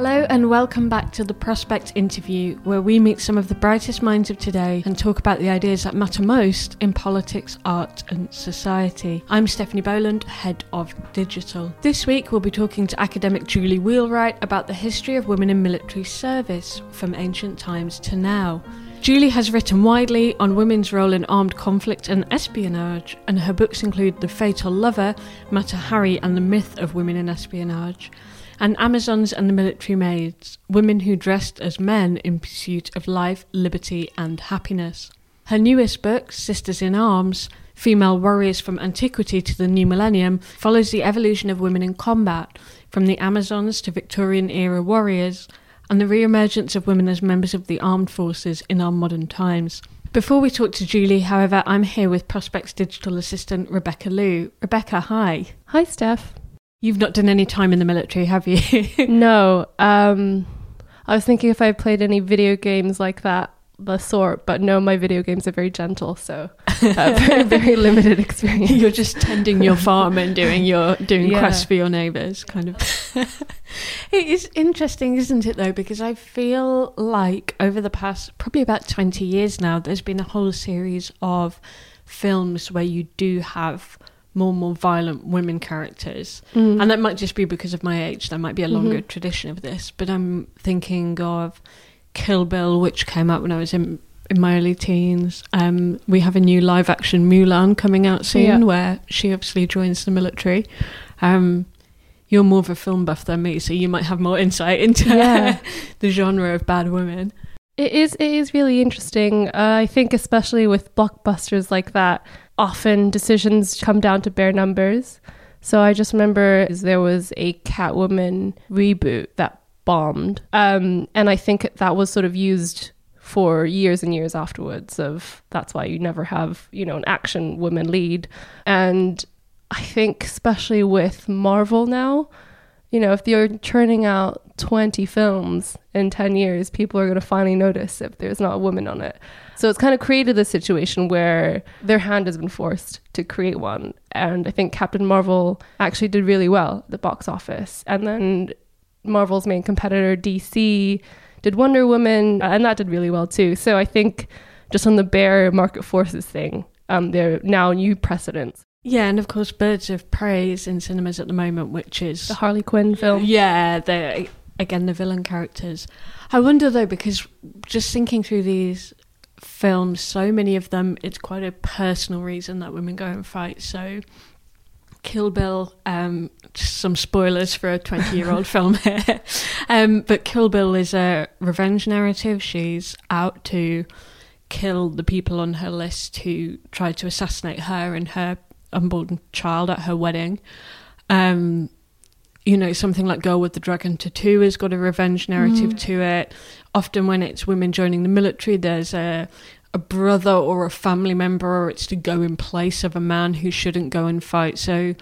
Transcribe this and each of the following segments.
Hello and welcome back to the Prospect interview, where we meet some of the brightest minds of today and talk about the ideas that matter most in politics, art, and society. I'm Stephanie Boland, head of digital. This week we'll be talking to academic Julie Wheelwright about the history of women in military service from ancient times to now. Julie has written widely on women's role in armed conflict and espionage, and her books include The Fatal Lover, Mata Hari, and The Myth of Women in Espionage and Amazons and the Military Maids, women who dressed as men in pursuit of life, liberty, and happiness. Her newest book, Sisters in Arms Female Warriors from Antiquity to the New Millennium, follows the evolution of women in combat, from the Amazons to Victorian era warriors, and the re emergence of women as members of the armed forces in our modern times. Before we talk to Julie, however, I'm here with Prospect's digital assistant, Rebecca Liu. Rebecca, hi. Hi, Steph. You've not done any time in the military, have you? no. Um, I was thinking if I played any video games like that, the sort, but no, my video games are very gentle, so uh, very, very limited experience. You're just tending your farm and doing your doing yeah. quests for your neighbours, kind of. it is interesting, isn't it, though? Because I feel like over the past probably about twenty years now, there's been a whole series of films where you do have more and more violent women characters. Mm. And that might just be because of my age. There might be a longer mm-hmm. tradition of this. But I'm thinking of Kill Bill, which came out when I was in in my early teens. Um, we have a new live action Mulan coming out soon, yeah. where she obviously joins the military. Um, you're more of a film buff than me, so you might have more insight into yeah. the genre of bad women. It is. It is really interesting. Uh, I think, especially with blockbusters like that, often decisions come down to bare numbers. So I just remember there was a Catwoman reboot that bombed. Um, and I think that was sort of used for years and years afterwards of that's why you never have, you know, an action woman lead. And I think especially with Marvel now, you know, if you're churning out 20 films in 10 years, people are going to finally notice if there's not a woman on it. So it's kind of created this situation where their hand has been forced to create one. And I think Captain Marvel actually did really well at the box office. And then Marvel's main competitor, DC, did Wonder Woman, and that did really well too. So I think just on the bare market forces thing, um, there are now new precedents. Yeah, and of course, Birds of Prey is in cinemas at the moment, which is the Harley Quinn film. Yeah, the again the villain characters. I wonder though, because just thinking through these films, so many of them, it's quite a personal reason that women go and fight. So, Kill Bill, um, some spoilers for a 20 year old film here. Um, but Kill Bill is a revenge narrative. She's out to kill the people on her list who tried to assassinate her and her unborn child at her wedding. Um, you know, something like Girl with the Dragon Tattoo has got a revenge narrative mm. to it. Often, when it's women joining the military, there's a a brother or a family member, or it's to go in place of a man who shouldn't go and fight. So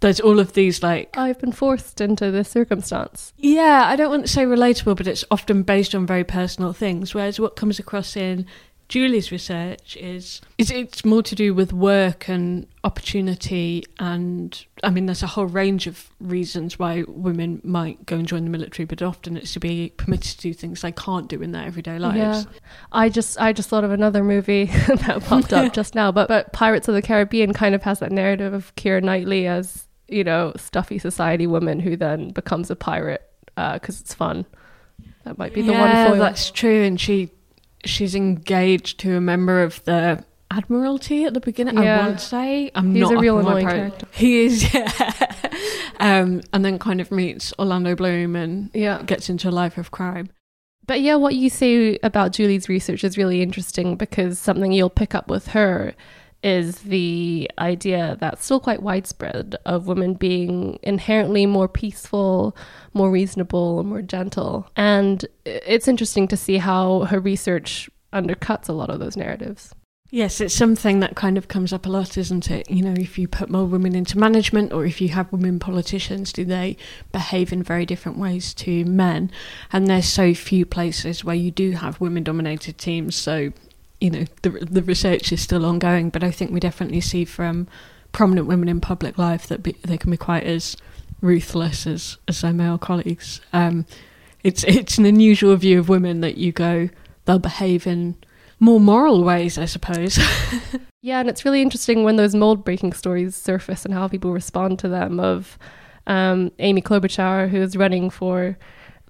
there's all of these like I've been forced into this circumstance. Yeah, I don't want to say relatable, but it's often based on very personal things. Whereas what comes across in Julie's research is, is it's more to do with work and opportunity and I mean there's a whole range of reasons why women might go and join the military but often it's to be permitted to do things they can't do in their everyday lives. Yeah. I just I just thought of another movie that popped up just now, but but Pirates of the Caribbean kind of has that narrative of Keira Knightley as you know stuffy society woman who then becomes a pirate uh, because it's fun. That might be the yeah, one foil. that's true and she she's engaged to a member of the Admiralty at the beginning. Yeah. I want to say I'm He's not a real annoying character. He is, yeah. um, and then kind of meets Orlando Bloom and Yeah. gets into a life of crime. But yeah, what you say about Julie's research is really interesting because something you'll pick up with her is the idea that's still quite widespread of women being inherently more peaceful, more reasonable, more gentle. And it's interesting to see how her research undercuts a lot of those narratives. Yes, it's something that kind of comes up a lot, isn't it? You know, if you put more women into management or if you have women politicians, do they behave in very different ways to men? And there's so few places where you do have women dominated teams. So, you know, the, the research is still ongoing, but I think we definitely see from prominent women in public life that be, they can be quite as ruthless as, as their male colleagues. Um, it's, it's an unusual view of women that you go, they'll behave in more moral ways, I suppose. Yeah, and it's really interesting when those mold breaking stories surface and how people respond to them. Of um, Amy Klobuchar, who is running for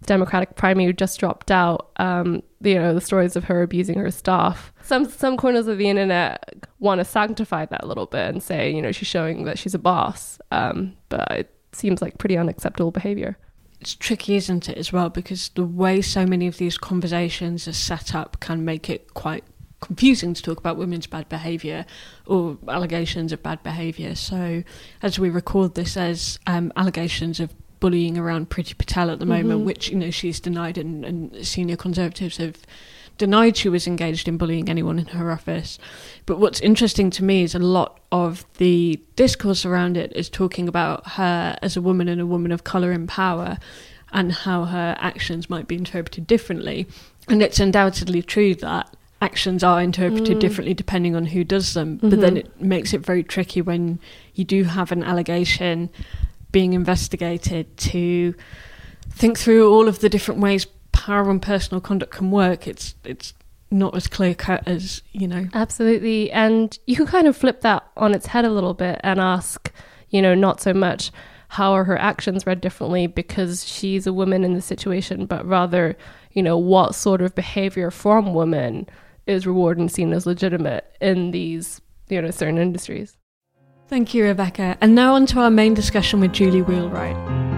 the Democratic primary, who just dropped out. Um, you know, the stories of her abusing her staff. Some some corners of the internet want to sanctify that a little bit and say, you know, she's showing that she's a boss. Um, but it seems like pretty unacceptable behavior. it's tricky, isn't it, as well? Because the way so many of these conversations are set up can make it quite confusing to talk about women's bad behaviour or allegations of bad behaviour. So, as we record this, as um, allegations of bullying around Priti Patel at the moment, which you know she's denied, and, and senior conservatives have denied she was engaged in bullying anyone in her office. But what's interesting to me is a lot of the discourse around it is talking about her as a woman and a woman of colour in power and how her actions might be interpreted differently. And it's undoubtedly true that actions are interpreted mm. differently depending on who does them. But then mm-hmm. it makes it very tricky when you do have an allegation being investigated to think through all of the different ways power and personal conduct can work. It's it's not as clear cut as you know. Absolutely. And you can kind of flip that on its head a little bit and ask, you know, not so much how are her actions read differently because she's a woman in the situation, but rather, you know, what sort of behavior from women is rewarded and seen as legitimate in these, you know, certain industries. Thank you, Rebecca. And now on to our main discussion with Julie Wheelwright.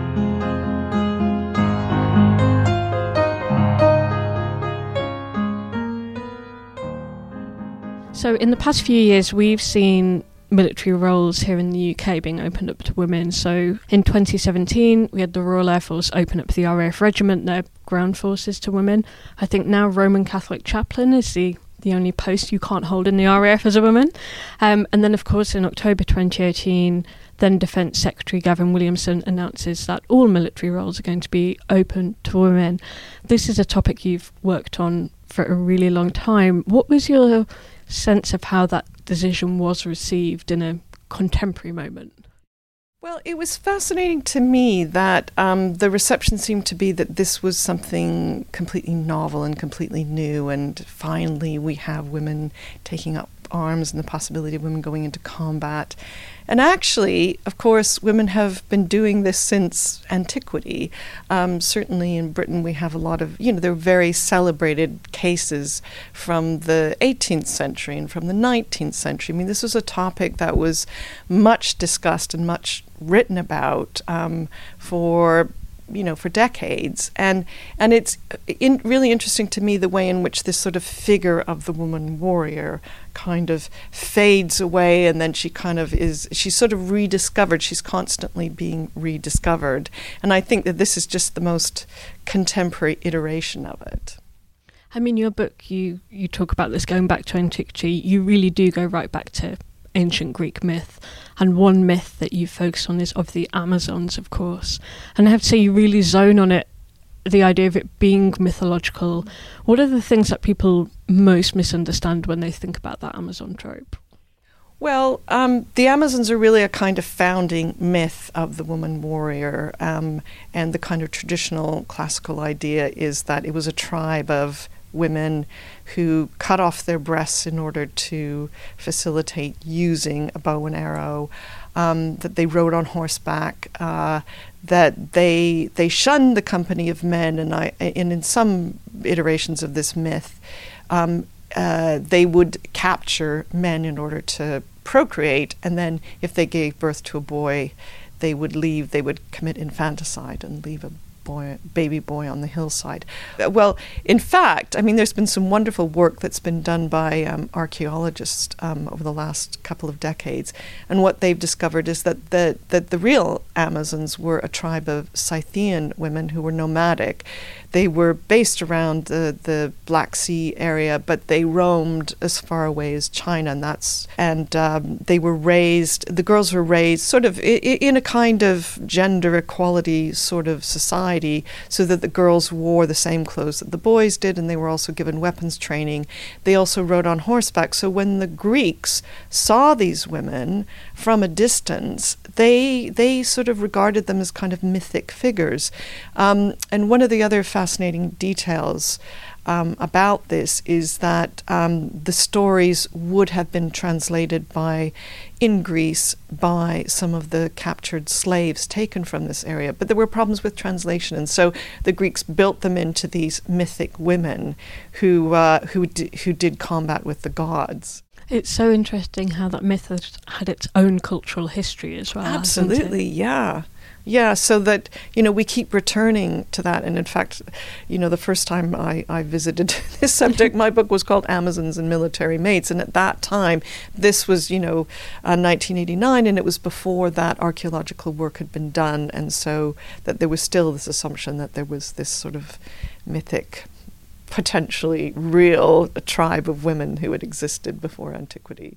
So, in the past few years, we've seen military roles here in the UK being opened up to women. So, in 2017, we had the Royal Air Force open up the RAF Regiment, their ground forces to women. I think now Roman Catholic chaplain is the the only post you can't hold in the RAF as a woman. Um, and then, of course, in October 2018, then Defence Secretary Gavin Williamson announces that all military roles are going to be open to women. This is a topic you've worked on for a really long time. What was your sense of how that decision was received in a contemporary moment? Well, it was fascinating to me that um, the reception seemed to be that this was something completely novel and completely new, and finally we have women taking up arms and the possibility of women going into combat. And actually, of course, women have been doing this since antiquity. Um, certainly in Britain, we have a lot of, you know, there are very celebrated cases from the 18th century and from the 19th century. I mean, this was a topic that was much discussed and much written about um, for you know for decades. And and it's in, really interesting to me the way in which this sort of figure of the woman warrior kind of fades away and then she kind of is she's sort of rediscovered. She's constantly being rediscovered. And i think that this is just the most contemporary iteration of it. I mean, your book, you, you talk about this going back to antiquity. You really do go right back to ancient Greek myth. And one myth that you focus on is of the Amazons, of course. And I have to say, you really zone on it, the idea of it being mythological. What are the things that people most misunderstand when they think about that Amazon trope? Well, um, the Amazons are really a kind of founding myth of the woman warrior, um, and the kind of traditional classical idea is that it was a tribe of women who cut off their breasts in order to facilitate using a bow and arrow, um, that they rode on horseback, uh, that they they shunned the company of men, and I and in some iterations of this myth. Um, uh, they would capture men in order to procreate, and then if they gave birth to a boy, they would leave, they would commit infanticide and leave a boy, baby boy on the hillside. Uh, well, in fact, I mean, there's been some wonderful work that's been done by um, archaeologists um, over the last couple of decades, and what they've discovered is that the that the real Amazons were a tribe of Scythian women who were nomadic. They were based around the, the Black Sea area, but they roamed as far away as China, and that's and um, they were raised. The girls were raised sort of in a kind of gender equality sort of society, so that the girls wore the same clothes that the boys did, and they were also given weapons training. They also rode on horseback. So when the Greeks saw these women from a distance, they they sort of regarded them as kind of mythic figures. Um, and one of the other fascinating details um, about this is that um, the stories would have been translated by in Greece by some of the captured slaves taken from this area, but there were problems with translation, and so the Greeks built them into these mythic women who uh, who d- who did combat with the gods. It's so interesting how that myth has had its own cultural history as well. Absolutely, yeah. Yeah, so that, you know, we keep returning to that. And in fact, you know, the first time I, I visited this subject, my book was called Amazons and Military Maids. And at that time, this was, you know, uh, 1989, and it was before that archaeological work had been done. And so that there was still this assumption that there was this sort of mythic, potentially real tribe of women who had existed before antiquity.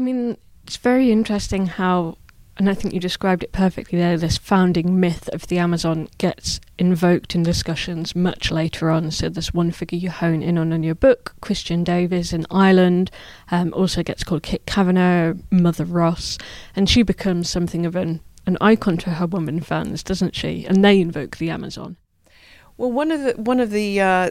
I mean, it's very interesting how, and I think you described it perfectly there, this founding myth of the Amazon gets invoked in discussions much later on. So there's one figure you hone in on in your book, Christian Davies in Ireland, um, also gets called Kit Kavanagh, Mother Ross, and she becomes something of an, an icon to her woman fans, doesn't she? And they invoke the Amazon. Well, one of the one of the uh,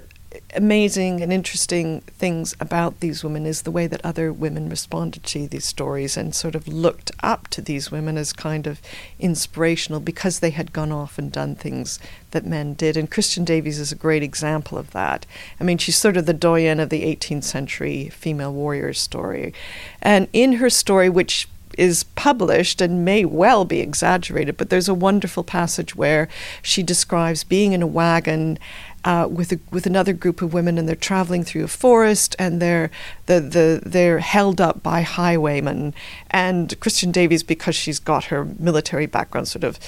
amazing and interesting things about these women is the way that other women responded to these stories and sort of looked up to these women as kind of inspirational because they had gone off and done things that men did. And Christian Davies is a great example of that. I mean, she's sort of the doyen of the 18th century female warrior story. And in her story, which is published and may well be exaggerated, but there's a wonderful passage where she describes being in a wagon uh, with a, with another group of women, and they're traveling through a forest, and they're the, the they're held up by highwaymen, and Christian Davies, because she's got her military background, sort of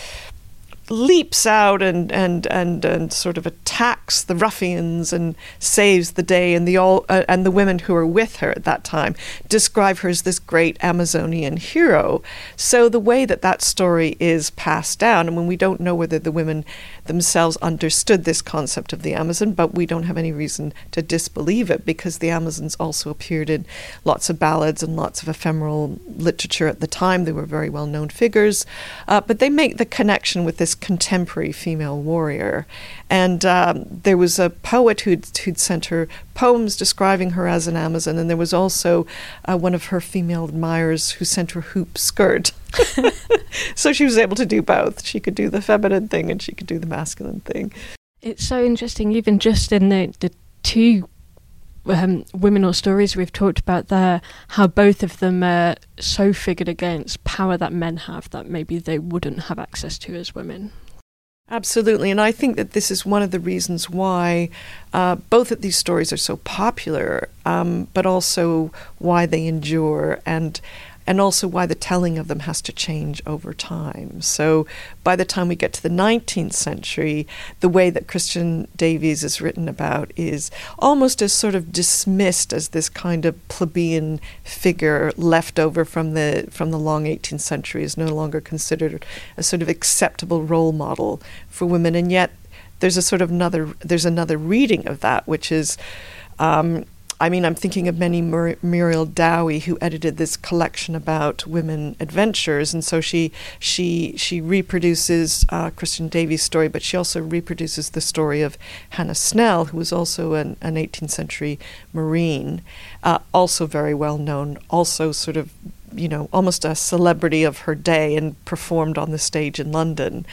leaps out and, and, and, and sort of attacks the ruffians and saves the day. And the all uh, and the women who are with her at that time describe her as this great Amazonian hero. So the way that that story is passed down, and when we don't know whether the women themselves understood this concept of the Amazon, but we don't have any reason to disbelieve it because the Amazons also appeared in lots of ballads and lots of ephemeral literature at the time. They were very well known figures, uh, but they make the connection with this contemporary female warrior. And um, there was a poet who'd, who'd sent her poems describing her as an Amazon, and there was also uh, one of her female admirers who sent her hoop skirt. so she was able to do both. She could do the feminine thing and she could do the masculine thing. It's so interesting, even just in the, the two um, women or stories we've talked about there, how both of them are so figured against power that men have that maybe they wouldn't have access to as women. Absolutely, and I think that this is one of the reasons why uh, both of these stories are so popular, um, but also why they endure and and also why the telling of them has to change over time. So by the time we get to the 19th century, the way that Christian Davies is written about is almost as sort of dismissed as this kind of plebeian figure left over from the from the long 18th century is no longer considered a sort of acceptable role model for women, and yet there's a sort of another there's another reading of that, which is. Um, I mean, I'm thinking of Ménie Mur- Muriel Dowie, who edited this collection about women adventures, and so she she she reproduces uh, Christian Davies' story, but she also reproduces the story of Hannah Snell, who was also an, an 18th century Marine, uh, also very well known, also sort of you know, almost a celebrity of her day and performed on the stage in London.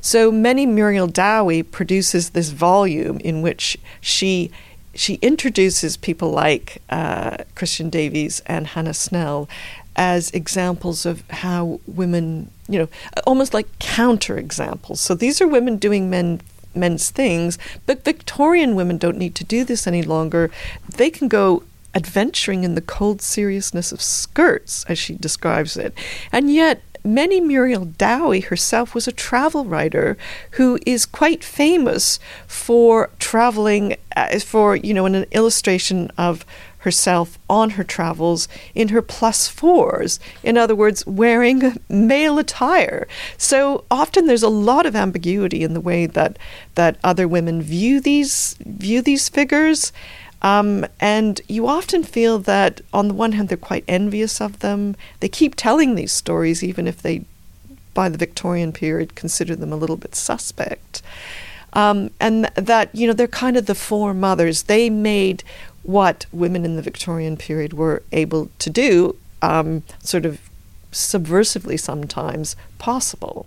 So Ménie Muriel Dowie produces this volume in which she she introduces people like uh, Christian Davies and Hannah Snell as examples of how women, you know, almost like counter examples. So these are women doing men men's things, but Victorian women don't need to do this any longer. They can go adventuring in the cold seriousness of skirts, as she describes it. And yet, Ménie Muriel Dowie herself was a travel writer who is quite famous for traveling, uh, for, you know, an illustration of herself on her travels in her plus fours. In other words, wearing male attire. So often there's a lot of ambiguity in the way that that other women view these view these figures. Um, and you often feel that, on the one hand, they're quite envious of them. They keep telling these stories, even if they, by the Victorian period, consider them a little bit suspect. Um, and that, you know, they're kind of the foremothers. They made what women in the Victorian period were able to do, um, sort of subversively sometimes, possible.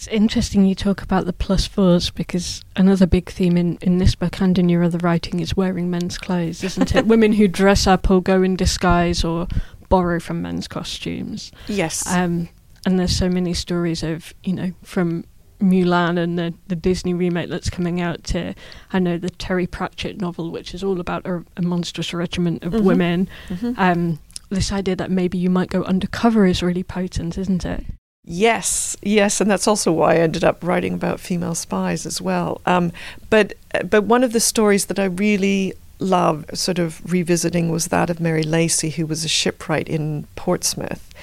It's interesting you talk about the plus fours because another big theme in, in this book and in your other writing is wearing men's clothes, isn't it? Women who dress up or go in disguise or borrow from men's costumes. Yes. Um, and there's so many stories of, you know, from Mulan and the, the Disney remake that's coming out to, I know, the Terry Pratchett novel, which is all about a, a monstrous regiment of Mhm. women. Mhm. Um, this idea that maybe you might go undercover is really potent, isn't it? Yes, yes, and that's also why I ended up writing about female spies as well. Um, but but one of the stories that I really love, sort of revisiting, was that of Mary Lacy, who was a shipwright in Portsmouth,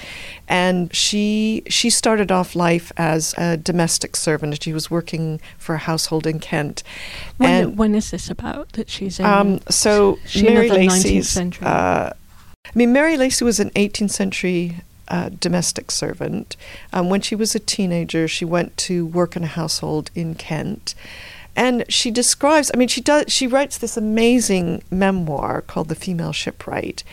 and she she started off life as a domestic servant. She was working for a household in Kent. When, and when is this about that she's in? um, so she Mary another 19th Lacy's. century? Uh, I mean, Mary Lacy was an 18th century uh, domestic servant. Um, when she was a teenager, she went to work in a household in Kent. And she describes, I mean, she does, she writes this amazing memoir called The Female Shipwright.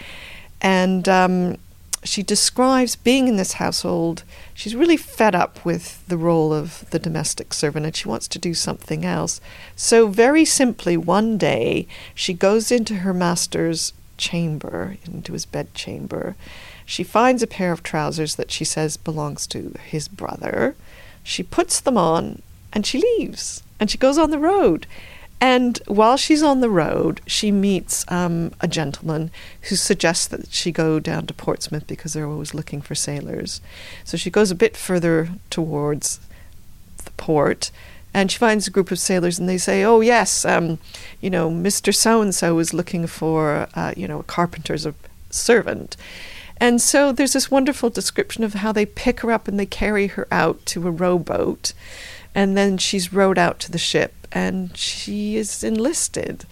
And um, she describes being in this household. She's really fed up with the role of the domestic servant and she wants to do something else. So, very simply, one day she goes into her master's chamber, into his bedchamber. She finds a pair of trousers that she says belongs to his brother. She puts them on and she leaves and she goes on the road. And while she's on the road, she meets um, a gentleman who suggests that she go down to Portsmouth because they're always looking for sailors. So she goes a bit further towards the port and she finds a group of sailors and they say, "Oh yes, um, you know, Mister So and So is looking for, uh, you know, a carpenter's servant." And so there's this wonderful description of how they pick her up and they carry her out to a rowboat, and then she's rowed out to the ship and she is enlisted.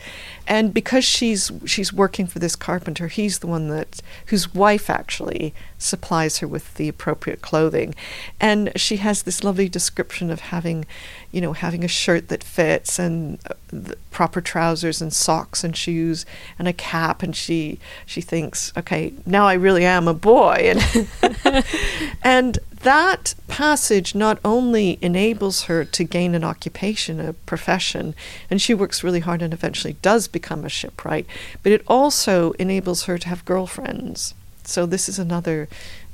And because she's she's working for this carpenter he's the one that whose wife actually supplies her with the appropriate clothing. And she has this lovely description of having you know having a shirt that fits and uh, proper trousers and socks and shoes and a cap. And she she thinks okay now I really am a boy. And and that passage not only enables her to gain an occupation, a profession, and she works really hard and eventually does become a shipwright, but it also enables her to have girlfriends. So this is another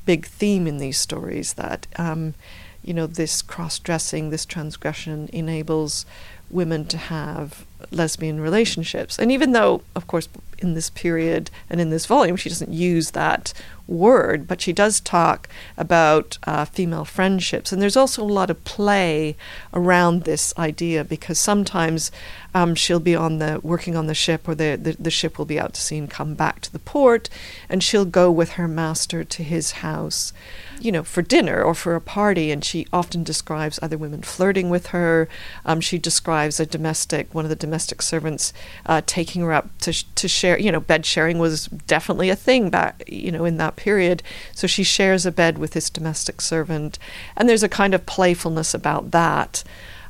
big theme in these stories that, um, you know, this cross-dressing, this transgression enables women to have lesbian relationships. And even though, of course, in this period and in this volume, she doesn't use that word, but she does talk about uh, female friendships. And there's also a lot of play around this idea because sometimes um, she'll be on the working on the ship, or the, the, the ship will be out to sea and come back to the port, and she'll go with her master to his house you know, for dinner or for a party, and she often describes other women flirting with her. Um, she describes a domestic, one of the domestic servants, uh, taking her up to sh- to share. You know, bed sharing was definitely a thing back, you know, in that period. So she shares a bed with this domestic servant, and there's a kind of playfulness about that.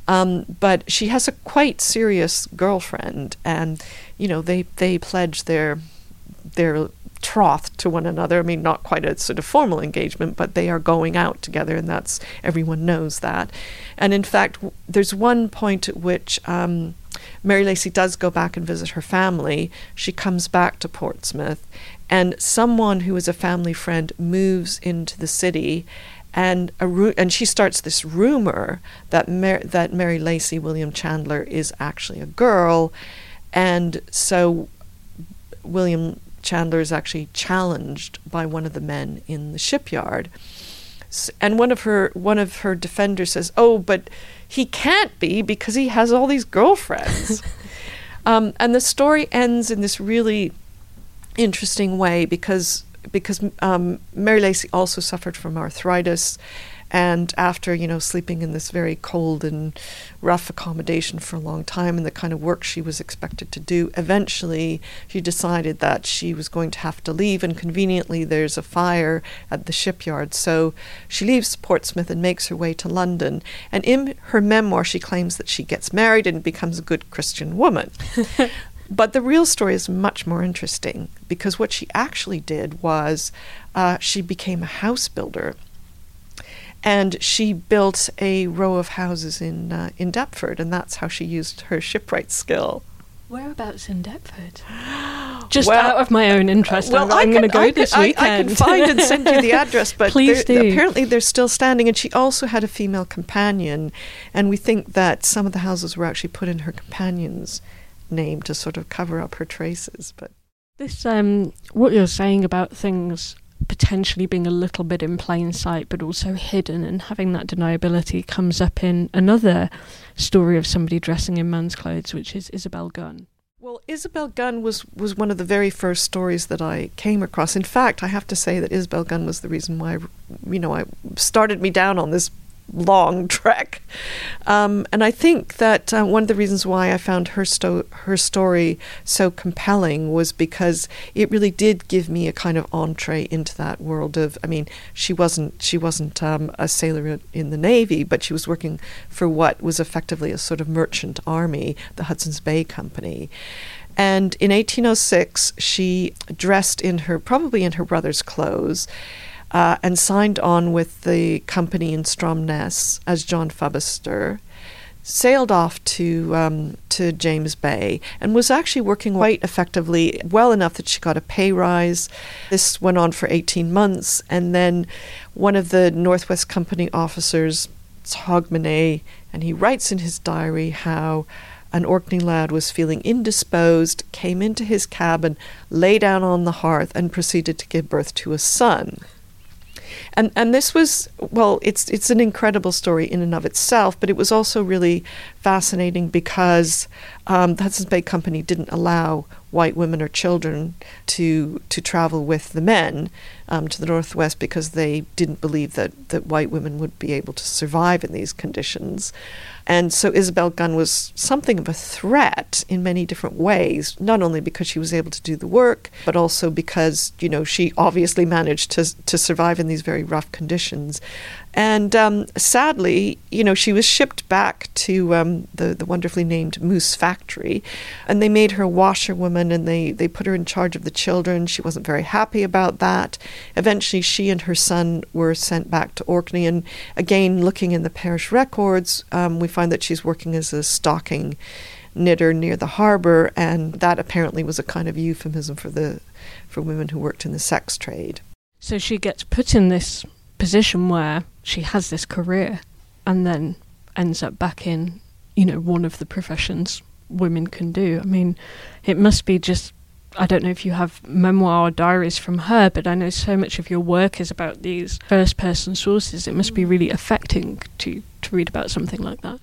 Um, but she has a quite serious girlfriend, and you know, they they pledge their their troth to one another. I mean, not quite a sort of formal engagement, but they are going out together, and that's everyone knows that. And in fact, w- there's one point at which um, Mary Lacy does go back and visit her family. She comes back to Portsmouth, and someone who is a family friend moves into the city. And a ru- and she starts this rumor that Mar- that Mary Lacy William Chandler is actually a girl, and so William Chandler is actually challenged by one of the men in the shipyard. And one of her one of her defenders says, "Oh, but he can't be because he has all these girlfriends." um, and the story ends in this really interesting way because because um, Mary Lacy also suffered from arthritis, and after, you know, sleeping in this very cold and rough accommodation for a long time and the kind of work she was expected to do, eventually she decided that she was going to have to leave. And conveniently, there's a fire at the shipyard. So she leaves Portsmouth and makes her way to London. And in her memoir, she claims that she gets married and becomes a good Christian woman. But the real story is much more interesting because what she actually did was uh, she became a house builder and she built a row of houses in uh, in Deptford, and that's how she used her shipwright skill. Whereabouts in Deptford? Just Well, out of my own interest, well, I'm, going to go I this can, I- weekend. I, can find and send you the address, but Please do. apparently they're still standing. And she also had a female companion, and we think that some of the houses were actually put in her companion's name to sort of cover up her traces. But This, um, what you're saying about things potentially being a little bit in plain sight, but also hidden and having that deniability comes up in another story of somebody dressing in man's clothes, which is Isabel Gunn. Well, Isabel Gunn was, was one of the very first stories that I came across. In fact, I have to say that Isabel Gunn was the reason why, you know, I started me down on this long trek. Um, and I think that uh, one of the reasons why I found her sto- her story so compelling was because it really did give me a kind of entree into that world of. I mean, she wasn't she wasn't um, a sailor in- in the navy, but she was working for what was effectively a sort of merchant army, the Hudson's Bay Company. And in 1806, she dressed in her, probably in her brother's clothes, uh, and signed on with the company in Stromness as John Fubbister. Sailed off to um, to James Bay and was actually working quite effectively, well enough that she got a pay rise. This went on for 18 months, and then one of the Northwest Company officers, Hogmanay, and he writes in his diary how an Orkney lad was feeling indisposed, came into his cabin, lay down on the hearth, and proceeded to give birth to a son. And and this was well, it's it's an incredible story in and of itself, but it was also really fascinating because um, the Hudson's Bay Company didn't allow white women or children to to travel with the men um, to the northwest because they didn't believe that that white women would be able to survive in these conditions. And so Isabel Gunn was something of a threat in many different ways, not only because she was able to do the work, but also because, you know, she obviously managed to, to survive in these very rough conditions. And um, sadly, you know, she was shipped back to um, the, the wonderfully named Moose Factory, and they made her washerwoman and they, they put her in charge of the children. She wasn't very happy about that. Eventually, she and her son were sent back to Orkney. And again, looking in the parish records, um, we find that she's working as a stocking knitter near the harbor, and that apparently was a kind of euphemism for the for women who worked in the sex trade. So she gets put in this position where she has this career and then ends up back in, you know, one of the professions women can do. I mean, it must be just I don't know if you have memoir or diaries from her, but I know so much of your work is about these first person sources. It must be mm. really affecting to to read about something like that.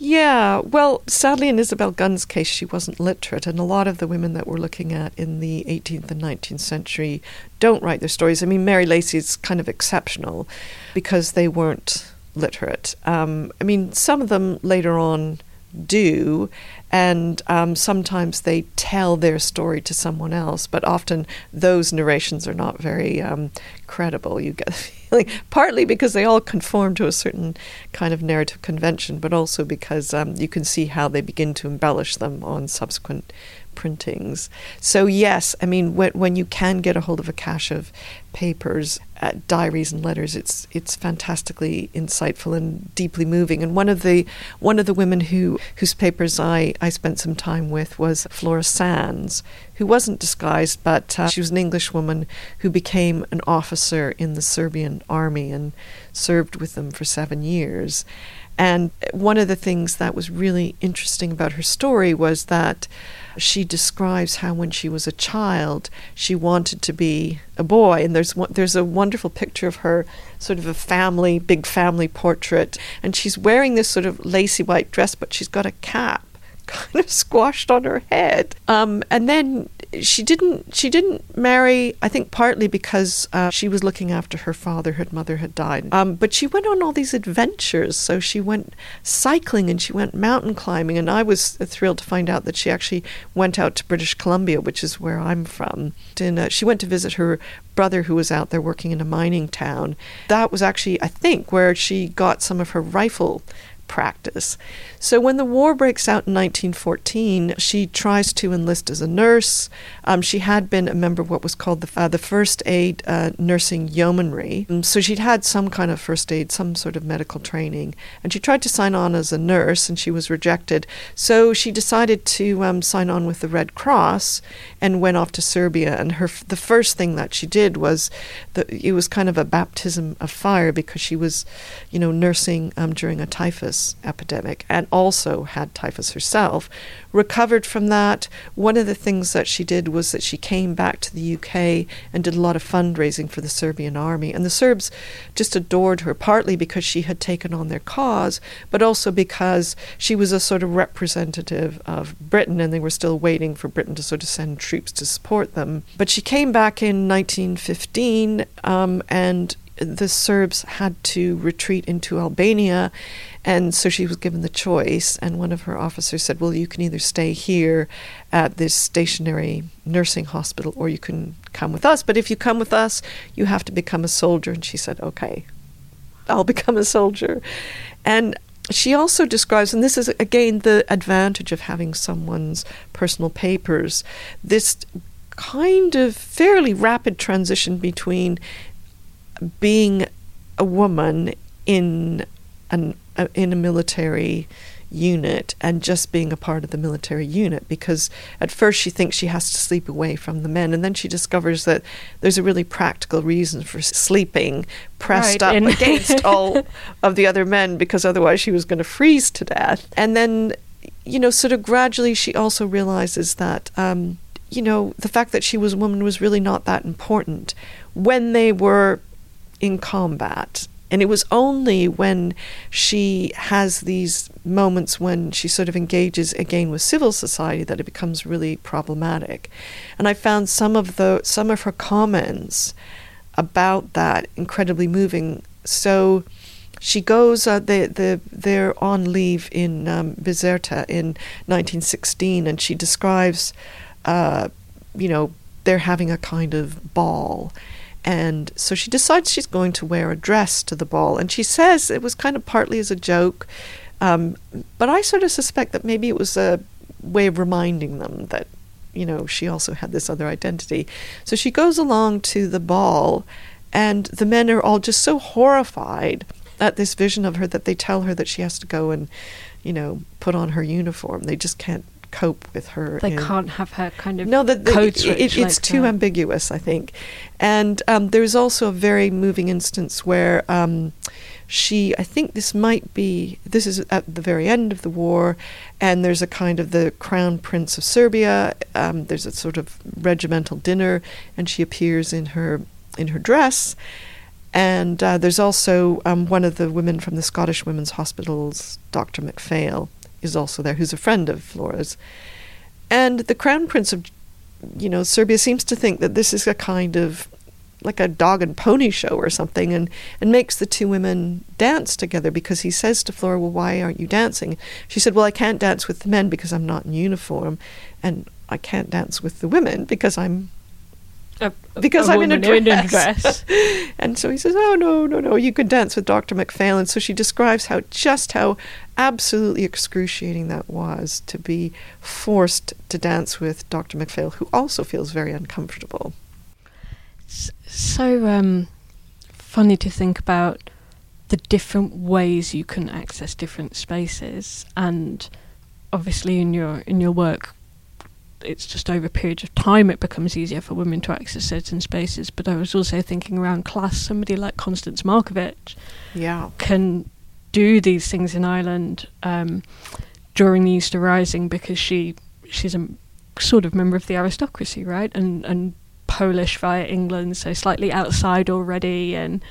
Yeah, well, sadly, in Isabel Gunn's case, she wasn't literate, and a lot of the women that we're looking at in the 18th and 19th century don't write their stories. I mean, Mary Lacy's kind of exceptional because they weren't literate. Um, I mean, some of them later on do, and um, sometimes they tell their story to someone else, but often those narrations are not very um, credible. You get feeling, partly because they all conform to a certain kind of narrative convention, but also because um, you can see how they begin to embellish them on subsequent printings. So yes, I mean when when you can get a hold of a cache of papers, uh, diaries and letters, it's it's fantastically insightful and deeply moving. And one of the one of the women who whose papers I I spent some time with was Flora Sandes, who wasn't disguised, but uh, she was an English woman who became an officer in the Serbian army and served with them for seven years. And one of the things that was really interesting about her story was that she describes how when she was a child she wanted to be a boy and there's there's a wonderful picture of her sort of a family big family portrait and she's wearing this sort of lacy white dress but she's got a cap kind of squashed on her head. Um, and then she didn't she didn't marry I think partly because uh, she was looking after her father her mother had died. Um, but she went on all these adventures. So she went cycling and she went mountain climbing. And I was thrilled to find out that she actually went out to British Columbia which is where I'm from. And uh, she went to visit her brother who was out there working in a mining town. That was actually I think where she got some of her rifle practice. So when the war breaks out in 1914, she tries to enlist as a nurse. Um, she had been a member of what was called the, uh, the First Aid uh, Nursing Yeomanry. Um, so she'd had some kind of first aid, some sort of medical training. And she tried to sign on as a nurse and she was rejected. So she decided to um, sign on with the Red Cross and went off to Serbia. And her the first thing that she did was the, it was kind of a baptism of fire because she was, you know, nursing um, during a typhus epidemic and also had typhus herself, recovered from that. One of the things that she did was that she came back to the UK and did a lot of fundraising for the Serbian army. And the Serbs just adored her, partly because she had taken on their cause, but also because she was a sort of representative of Britain and they were still waiting for Britain to sort of send troops to support them. But she came back in 1915 um, and the Serbs had to retreat into Albania, and so she was given the choice. And one of her officers said, Well, you can either stay here at this stationary nursing hospital or you can come with us. But if you come with us, you have to become a soldier. And she said, Okay, I'll become a soldier. And she also describes, and this is again the advantage of having someone's personal papers, this kind of fairly rapid transition between being a woman in an uh, in a military unit and just being a part of the military unit because at first she thinks she has to sleep away from the men and then she discovers that there's a really practical reason for sleeping pressed Right, up in- against all of the other men because otherwise she was going to freeze to death. And then you know, sort of gradually, she also realizes that, um, you know, the fact that she was a woman was really not that important. When they were in combat. And it was only when she has these moments when she sort of engages again with civil society that it becomes really problematic. And I found some of the some of her comments about that incredibly moving. So she goes. Uh, they they they're on leave in um, Bizerta in 1916, and she describes, uh, you know, they're having a kind of ball, and so she decides she's going to wear a dress to the ball, and she says it was kind of partly as a joke, um, but I sort of suspect that maybe it was a way of reminding them that. You know, she also had this other identity. So she goes along to the ball, and the men are all just so horrified at this vision of her that they tell her that she has to go and, you know, put on her uniform. They just can't cope with her. They in- can't have her kind of no, that the, code it, switch it- it's like too that. ambiguous, I think. And um, there's also a very moving instance where um, she, I think this might be, this is at the very end of the war, and there's a kind of the crown prince of Serbia. Um, there's a sort of regimental dinner, and she appears in her in her dress. And uh, there's also um, one of the women from the Scottish Women's Hospitals, Dr. MacPhail, is also there, who's a friend of Flora's. And the Crown Prince of, you know, Serbia seems to think that this is a kind of like a dog and pony show or something, and, and makes the two women dance together because he says to Flora, Well, why aren't you dancing? She said, Well, I can't dance with the men because I'm not in uniform, and I can't dance with the women because I'm A- because a I'm in a dress. dress. and so he says, "Oh no, no, no! You can dance with Dr. MacPhail." And so she describes how just how absolutely excruciating that was to be forced to dance with Dr. MacPhail, who also feels very uncomfortable. So um, funny to think about the different ways you can access different spaces, and obviously in your in your work, it's just over periods of time it becomes easier for women to access certain spaces. But I was also thinking around class. Somebody like Constance Markievicz Yeah, can do these things in Ireland um, during the Easter Rising because she she's a sort of member of the aristocracy, right? And and Polish via England, so slightly outside already, and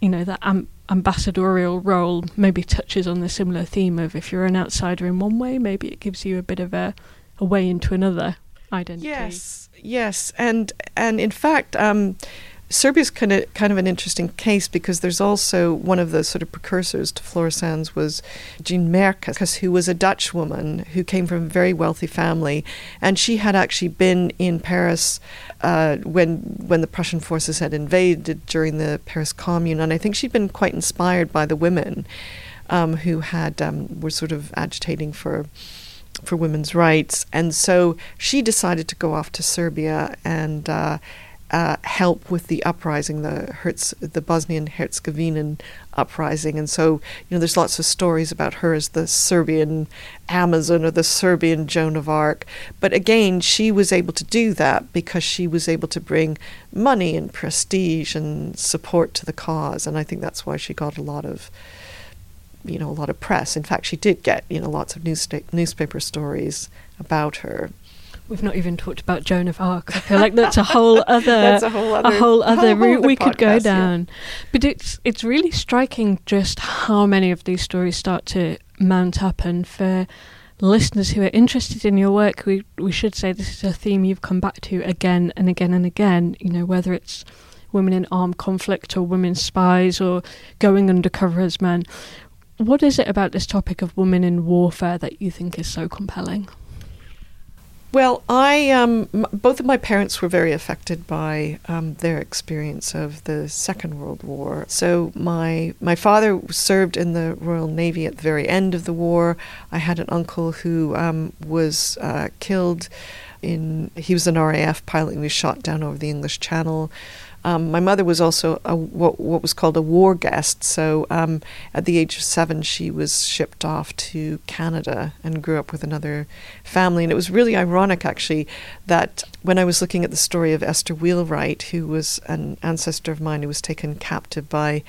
you know that am- ambassadorial role maybe touches on the similar theme of if you're an outsider in one way, maybe it gives you a bit of a, a way into another identity. Yes, yes, and and in fact, um, Serbia's kind of kind of an interesting case because there's also one of the sort of precursors to Flora Sandes was Jeanne Merkus, who was a Dutch woman who came from a very wealthy family, and she had actually been in Paris uh, when when the Prussian forces had invaded during the Paris Commune, and I think she'd been quite inspired by the women um, who had um, were sort of agitating for for women's rights, and so she decided to go off to Serbia and uh, uh, help with the uprising, the Herz, the Bosnian Herzegovinan uprising, and so you know there's lots of stories about her as the Serbian Amazon or the Serbian Joan of Arc, but again she was able to do that because she was able to bring money and prestige and support to the cause, and I think that's why she got a lot of you know a lot of press. In fact, she did get you know lots of newspa- newspaper stories about her. We've not even talked about Joan of Arc. I feel like that's a whole other That's a whole other- a whole other whole route other we could go podcast, yeah. down. But it's it's really striking just how many of these stories start to mount up and for listeners who are interested in your work, we we should say this is a theme you've come back to again and again and again, you know, whether it's women in armed conflict or women spies or going undercover as men. What is it about this topic of women in warfare that you think is so compelling? Well, I um, both of my parents were very affected by um, their experience of the Second World War. So my my father served in the Royal Navy at the very end of the war. I had an uncle who um, was uh, killed in. He was an RAF pilot and he was shot down over the English Channel. Um, my mother was also a, what, what was called a war guest. So um, at the age of seven, she was shipped off to Canada and grew up with another family. And it was really ironic, actually, that when I was looking at the story of Esther Wheelwright, who was an ancestor of mine who was taken captive by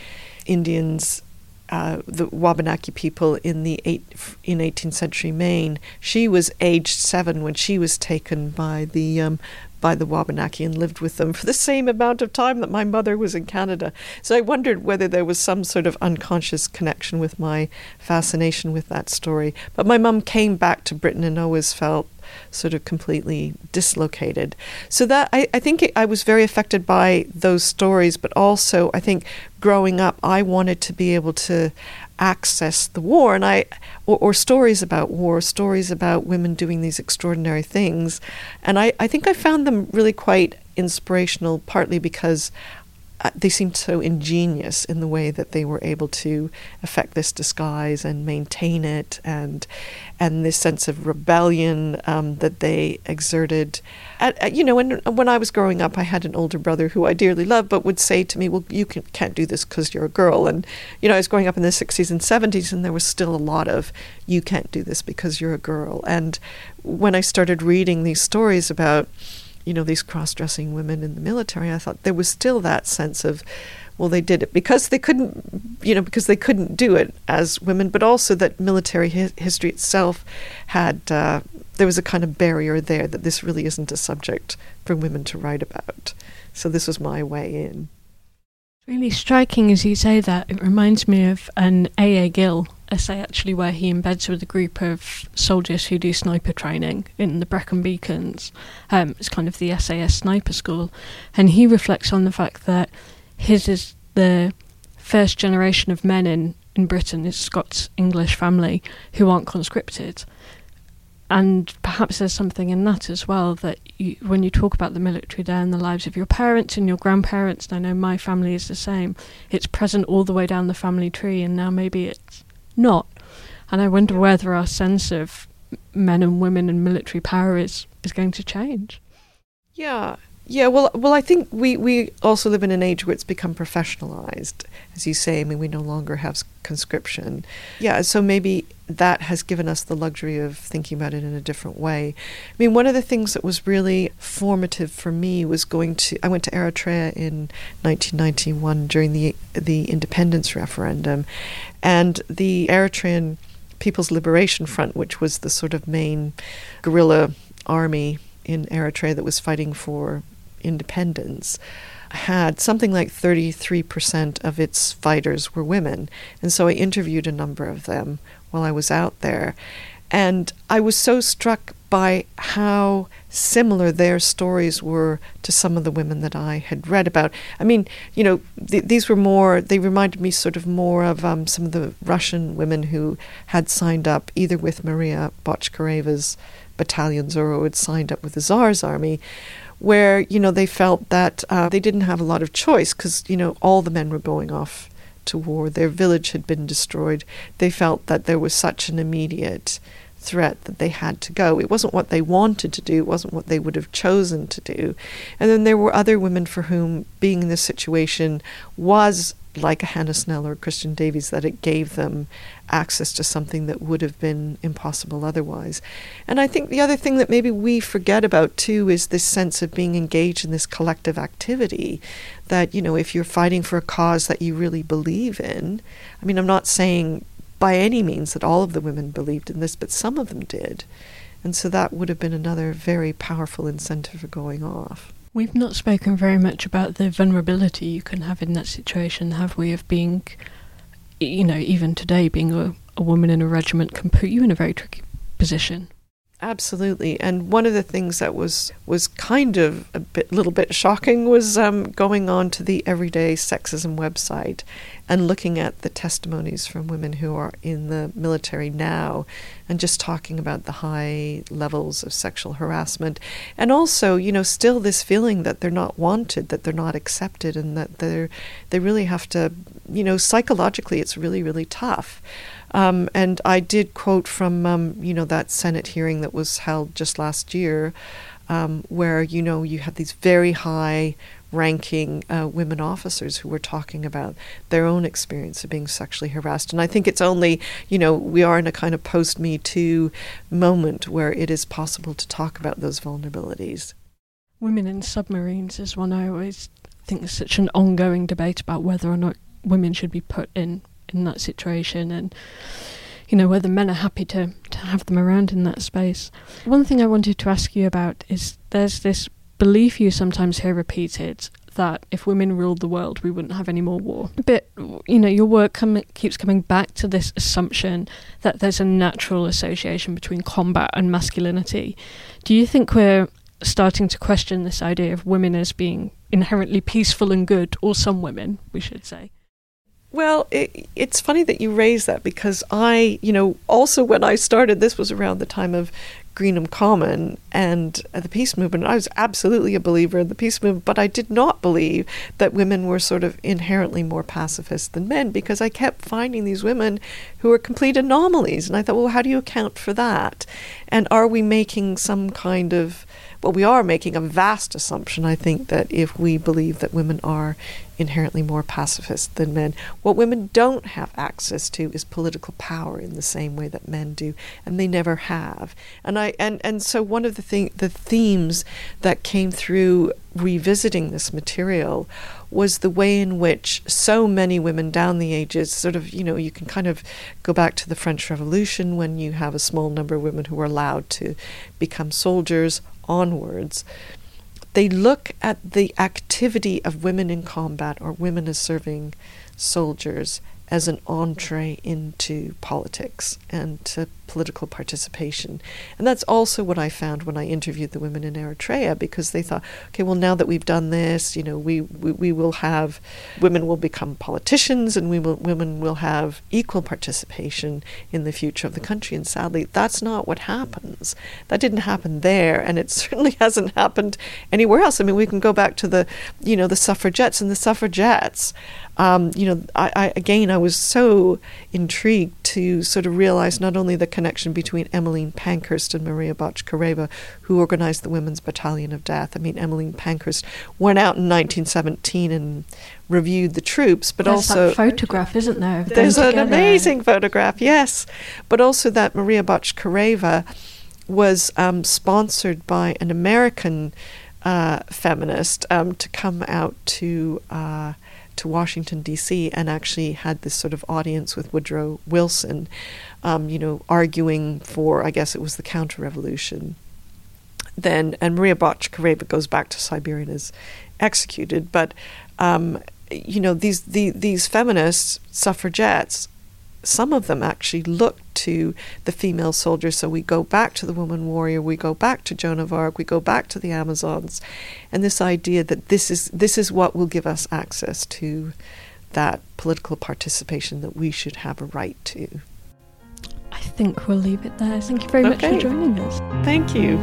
Indians uh, the Wabanaki people in the eight, in 18th century Maine. She was aged seven when she was taken by the um, by the Wabanaki and lived with them for the same amount of time that my mother was in Canada. So I wondered whether there was some sort of unconscious connection with my fascination with that story. But my mum came back to Britain and always felt sort of completely dislocated. So that I, I think it, I was very affected by those stories, but also I think growing up, I wanted to be able to access the war and I or, or, stories about war, stories about women doing these extraordinary things. And I, I think I found them really quite inspirational, partly because uh, they seemed so ingenious in the way that they were able to affect this disguise and maintain it, and and this sense of rebellion um, that they exerted. At, at, you know, when when I was growing up, I had an older brother who I dearly loved, but would say to me, "Well, you can, can't do this because you're a girl." And you know, I was growing up in the '60s and '70s, and there was still a lot of "you can't do this because you're a girl." And when I started reading these stories about you know, these cross dressing women in the military, I thought there was still that sense of, well, they did it because they couldn't, you know, because they couldn't do it as women, but also that military hi- history itself had, uh, there was a kind of barrier there that this really isn't a subject for women to write about. So this was my way in. Really striking as you say that. It reminds me of an A.A. Gill essay actually where he embeds with a group of soldiers who do sniper training in the Brecon Beacons. Um, it's kind of the SAS sniper school. And he reflects on the fact that his is the first generation of men in, in Britain, is Scots English family, who aren't conscripted and perhaps there's something in that as well that you, when you talk about the military there and the lives of your parents and your grandparents, and I know my family is the same, it's present all the way down the family tree, and now maybe it's not. And I wonder whether our sense of men and women and military power is, is going to change. Yeah, yeah, well, well, I think we, we also live in an age where it's become professionalized, as you say. I mean, we no longer have conscription. Yeah, so maybe that has given us the luxury of thinking about it in a different way. I mean, one of the things that was really formative for me was going to. I went to Eritrea in 1991 during the the independence referendum, and the Eritrean People's Liberation Front, which was the sort of main guerrilla army in Eritrea that was fighting for independence had something like 33% of its fighters were women. And so I interviewed a number of them while I was out there. And I was so struck by how similar their stories were to some of the women that I had read about. I mean, you know, th- these were more, they reminded me sort of more of um, some of the Russian women who had signed up either with Maria Botchkareva's battalions or who had signed up with the Tsar's army where you know they felt that uh, they didn't have a lot of choice because you know all the men were going off to war. Their village had been destroyed. They felt that there was such an immediate threat that they had to go. It wasn't what they wanted to do, it wasn't what they would have chosen to do. And then there were other women for whom being in this situation was like a Hannah Snell or Christian Davies, that it gave them access to something that would have been impossible otherwise. And I think the other thing that maybe we forget about too is this sense of being engaged in this collective activity. That, you know, if you're fighting for a cause that you really believe in, I mean, I'm not saying by any means that all of the women believed in this, but some of them did. And so that would have been another very powerful incentive for going off. We've not spoken very much about the vulnerability you can have in that situation, have we? Of being, you know, even today, being a, a woman in a regiment can put you in a very tricky position. Absolutely, and one of the things that was was kind of a bit, little bit shocking was um, going on to the Everyday Sexism website and looking at the testimonies from women who are in the military now, and just talking about the high levels of sexual harassment, and also, you know, still this feeling that they're not wanted, that they're not accepted, and that they're they really have to, you know, psychologically, it's really really tough. Um, and I did quote from, um, you know, that Senate hearing that was held just last year, um, where, you know, you had these very high ranking uh, women officers who were talking about their own experience of being sexually harassed. And I think it's only, you know, we are in a kind of post Me Too moment where it is possible to talk about those vulnerabilities. Women in submarines is one I always think is such an ongoing debate about whether or not women should be put in in that situation and you know whether men are happy to, to have them around in that space. One thing I wanted to ask you about is there's this belief you sometimes hear repeated that if women ruled the world, we wouldn't have any more war. But, you know, your work com- keeps coming back to this assumption that there's a natural association between combat and masculinity. Do you think we're starting to question this idea of women as being inherently peaceful and good, or some women, we should say? Well, it, it's funny that you raise that because I, you know, also when I started, this was around the time of Greenham Common and the peace movement. I was absolutely a believer in the peace movement, but I did not believe that women were sort of inherently more pacifist than men because I kept finding these women who were complete anomalies. And I thought, well, how do you account for that? And are we making some kind of well, we are making a vast assumption, I think, that if we believe that women are inherently more pacifist than men, what women don't have access to is political power in the same way that men do, and they never have. And I and, and so one of the thing the themes that came through revisiting this material was the way in which so many women down the ages sort of you know you can kind of go back to the french revolution when you have a small number of women who were allowed to become soldiers onwards, they look at the activity of women in combat or women as serving soldiers as an entree into politics and to political participation. And that's also what I found when I interviewed the women in Eritrea because they thought, okay, well, now that we've done this, you know, we, we, we will have women will become politicians and we will, women will have equal participation in the future of the country. And sadly, that's not what happens. That didn't happen there, and it certainly hasn't happened anywhere else. I mean, we can go back to the, you know, the suffragettes and the suffragettes um, you know, I, I, again, I was so intrigued to sort of realize not only the connection between Emmeline Pankhurst and Maria Botchkareva, who organized the Women's Battalion of Death. I mean, Emmeline Pankhurst went out in 1917 and reviewed the troops, but there's also that photograph, isn't there? There's an amazing photograph, yes, but also that Maria Botchkareva was um, sponsored by an American uh, feminist um, to come out to. Uh, to Washington, D.C., and actually had this sort of audience with Woodrow Wilson, um, you know, arguing for, I guess it was the counter revolution. Then, and Maria Botchkareva goes back to Siberia and is executed. But, um, you know, these, the, these feminists, suffragettes, some of them actually look to the female soldiers. So we go back to the woman warrior, we go back to Joan of Arc, we go back to the Amazons, and this idea that this is this is what will give us access to that political participation that we should have a right to. I think we'll leave it there. Thank you very okay. much for joining us. Thank you.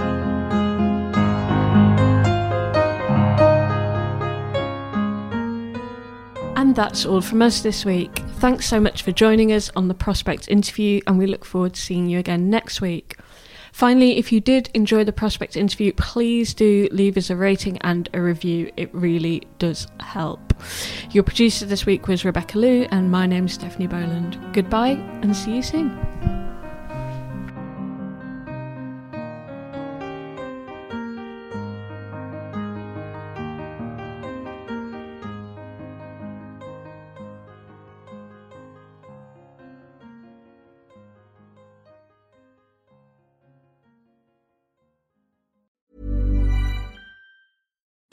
And that's all from us this week. Thanks so much for joining us on the Prospect interview, and we look forward to seeing you again next week. Finally, if you did enjoy the Prospect interview, please do leave us a rating and a review. It really does help. Your producer this week was Rebecca Liu, and my name is Stephanie Boland. Goodbye, and see you soon.